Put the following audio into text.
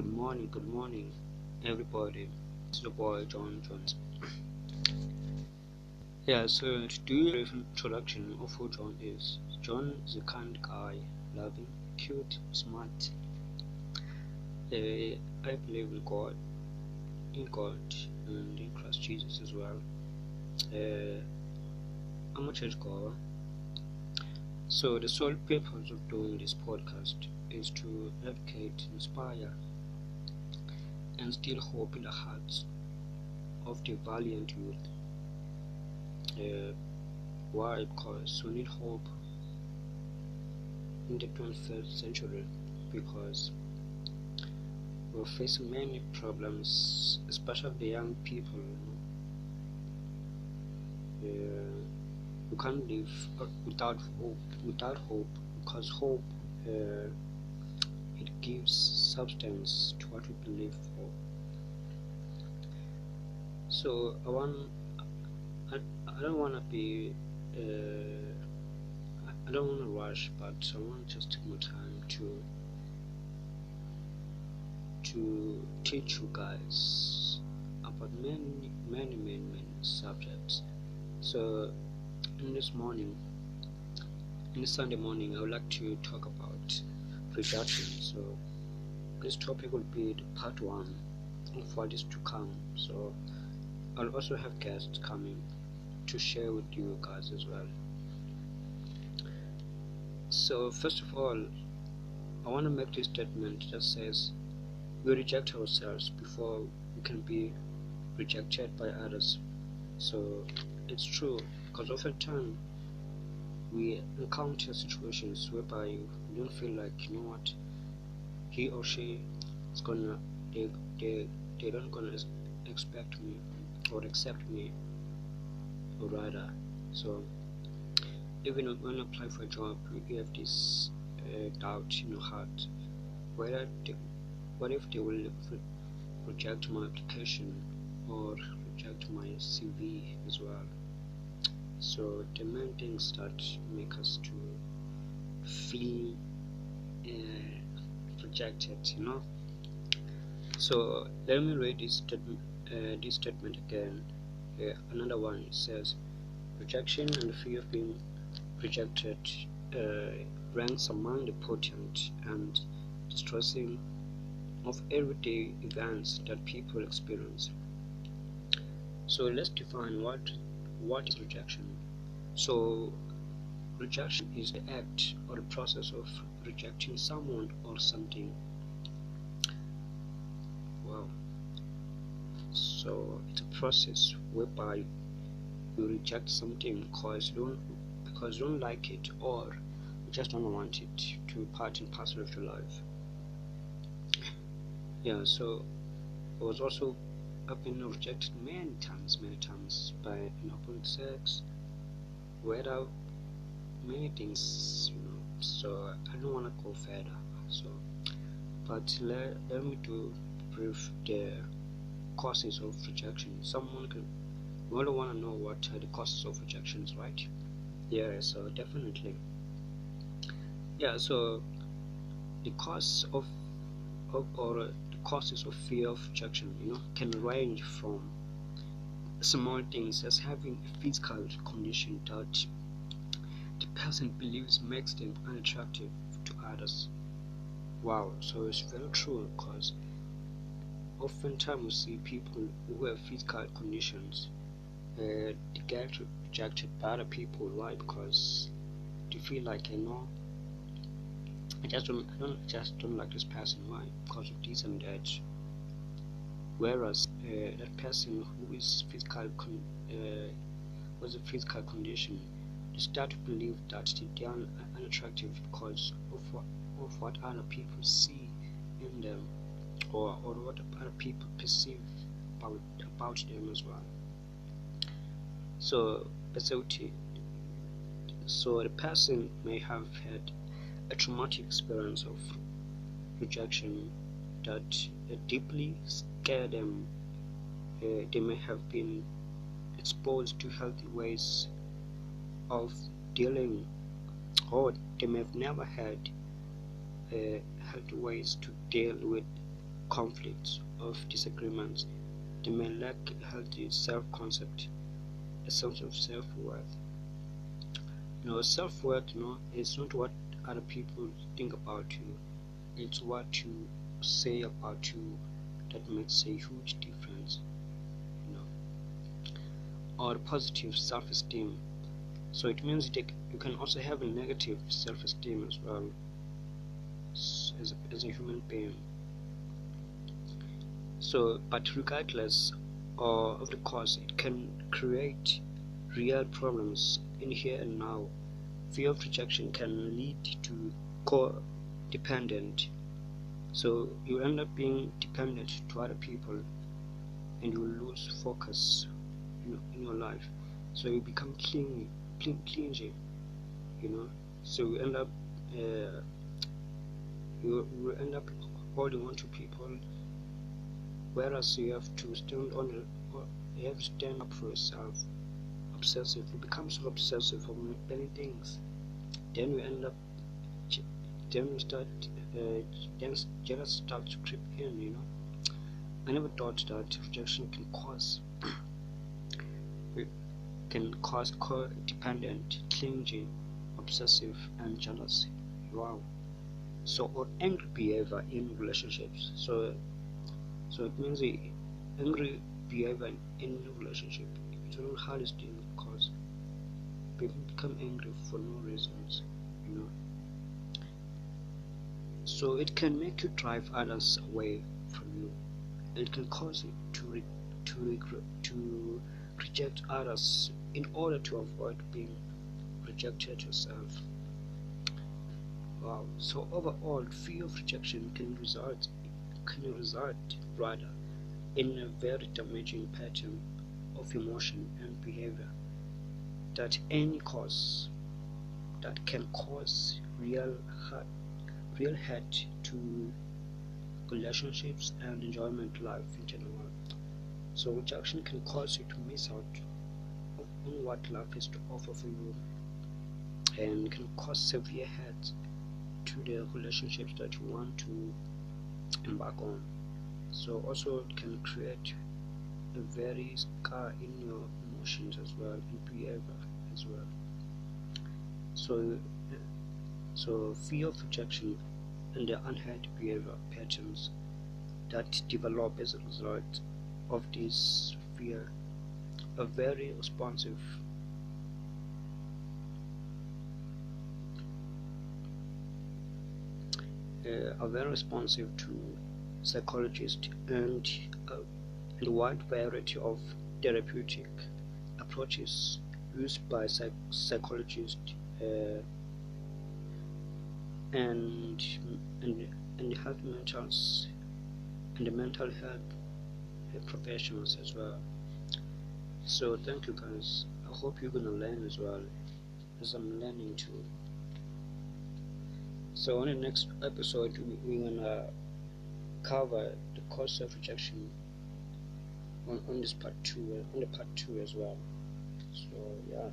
Good morning, good morning, everybody. It's your boy John Jones. yeah, so to do a brief introduction of who John is. John is a kind guy, loving, cute, smart. Uh, I believe in God, in God, and in Christ Jesus as well. Uh, I'm a church goer. So the sole purpose of doing this podcast is to educate, inspire, and still hope in the hearts of the valiant youth. Uh, why? Because we need hope in the 21st century because we face many problems, especially the young people. Uh, we can't live without hope, without hope, because hope uh, it gives substance to what we believe. So I want, I, I don't want to be, uh, I don't want to rush, but I want to just take my time to to teach you guys about many, many, many, many subjects. So in this morning, in this Sunday morning, I would like to talk about rejection. So this topic will be the part one of what is to come. So I'll also have guests coming to share with you guys as well. So first of all, I want to make this statement that says we reject ourselves before we can be rejected by others. So it's true because oftentimes we encounter situations whereby you don't feel like you know what he or she is gonna they they they don't gonna expect me or accept me or rather so even when you apply for a job you have this uh, doubt in your heart. Whether they, what if they will reject my application or reject my CV as well? So the main things that make us to feel uh, rejected you know? So let me read this statement uh, this statement again uh, another one says rejection and fear of being rejected uh, ranks among the potent and distressing of everyday events that people experience so let's define what what is rejection? So, rejection is the act or the process of rejecting someone or something. Wow. So, it's a process whereby you reject something because you don't because you don't like it or you just don't want it to be part and parcel of your life. Yeah, so I was also I've been rejected many times, many times by an opposite sex, whether many things, you know. So I don't want to go further. So, but let, let me do brief the causes of rejection. Someone can we all want to know what the causes of rejections, right? Yeah, so definitely. Yeah, so the cause of, of or the causes of fear of rejection you know can range from small things as having a physical condition that the person believes makes them unattractive to others wow so it's very true because oftentimes we see people who have physical conditions uh, they get rejected by other people why because they feel like you know I just don't, I don't just don't like this person. Why? Because of this and that. Whereas uh, that person who is physical, con- uh, a physical condition, they start to believe that they are unattractive because of what, of what other people see in them, or or what other people perceive about about them as well. So, so the person may have had a traumatic experience of rejection that uh, deeply scared them. Uh, they may have been exposed to healthy ways of dealing, or they may have never had uh, healthy ways to deal with conflicts, of disagreements. They may lack healthy self-concept, a sense of self-worth. You know, self-worth, you know, is not what other people think about you. It's what you say about you that makes a huge difference. You know, or positive self-esteem. So it means that you can also have a negative self-esteem as well as a, as a human being. So, but regardless of the cause, it can create real problems in here and now. Fear of rejection can lead to codependent. So you end up being dependent to other people and you lose focus in, in your life. So you become clingy, clingy, you know. So you end up uh, you, you end up holding on to people whereas you have to stand on you have to stand up for yourself obsessive you become so obsessive for many things then you end up then you start uh, then jealous starts to creep in you know I never thought that rejection can cause can cause codependent, clingy, obsessive, and jealousy. Wow. So, or angry behavior in relationships. So, so it means angry behavior in a relationship. It's of the hardest because people become angry for no reasons, you know. So it can make you drive others away from you. It can cause you to re- to regret to reject others in order to avoid being rejected yourself. Wow. So overall, fear of rejection can result can result rather in a very damaging pattern of emotion and behavior that any cause that can cause real hurt, real hurt to relationships and enjoyment life in general. So rejection can cause you to miss out on what life has to offer for you and can cause severe hurt to the relationships that you want to embark on so also it can create a very scar in your emotions as well in behavior as well. So so fear of rejection and the unheard behavior patterns that develop as a result of this fear are very responsive are very responsive to psychologists and, uh, a wide variety of therapeutic approaches used by psych psychologists uh, and and and health mentals and mental health professionals as well. So thank you guys. I hope you're gonna learn as well as I'm learning too. So on the next episode, we're gonna cover the cause of rejection on, on this part two, on the part two as well. So yeah.